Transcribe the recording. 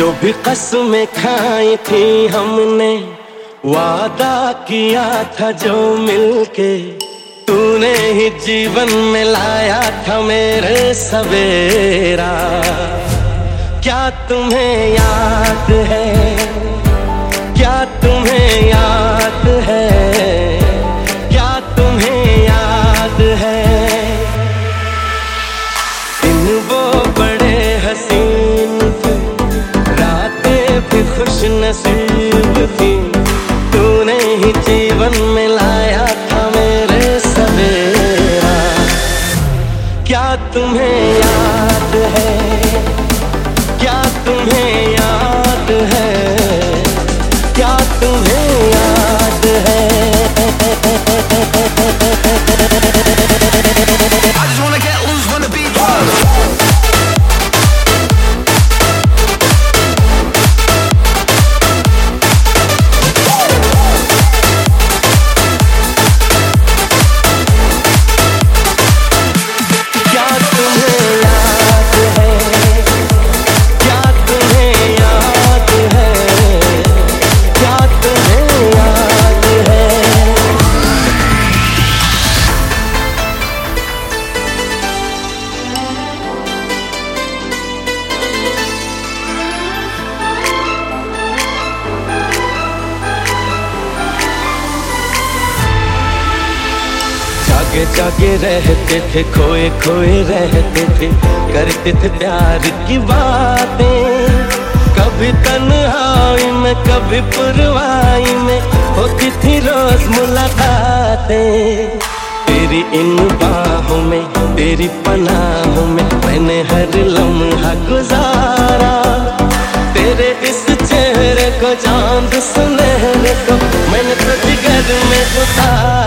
जो भी कसमें खाई थी हमने, वादा किया था जो मिलके। तूने ही जीवन में लाया था मेरे सवेरा। क्या तुम्हें याद नसीब थी। तूने ही जीवन में लाया था मेरे सवेरा। क्या तुम्हें याद है? क्या तुम्हें याद है? क्या तुम्हें जागे जागे रहते थे, खोए खोए रहते थे। करते थे प्यार की बातें। कभी तन्हाई में, कभी पुरवाई में होती थी रोज मुलाकातें। तेरी इन बाहों में, तेरी पनाहों में मैंने हर लम्हा गुजारा। तेरे इस चेहरे को, चाँद सुनहरे को मैंने तो जिगर में उतारा।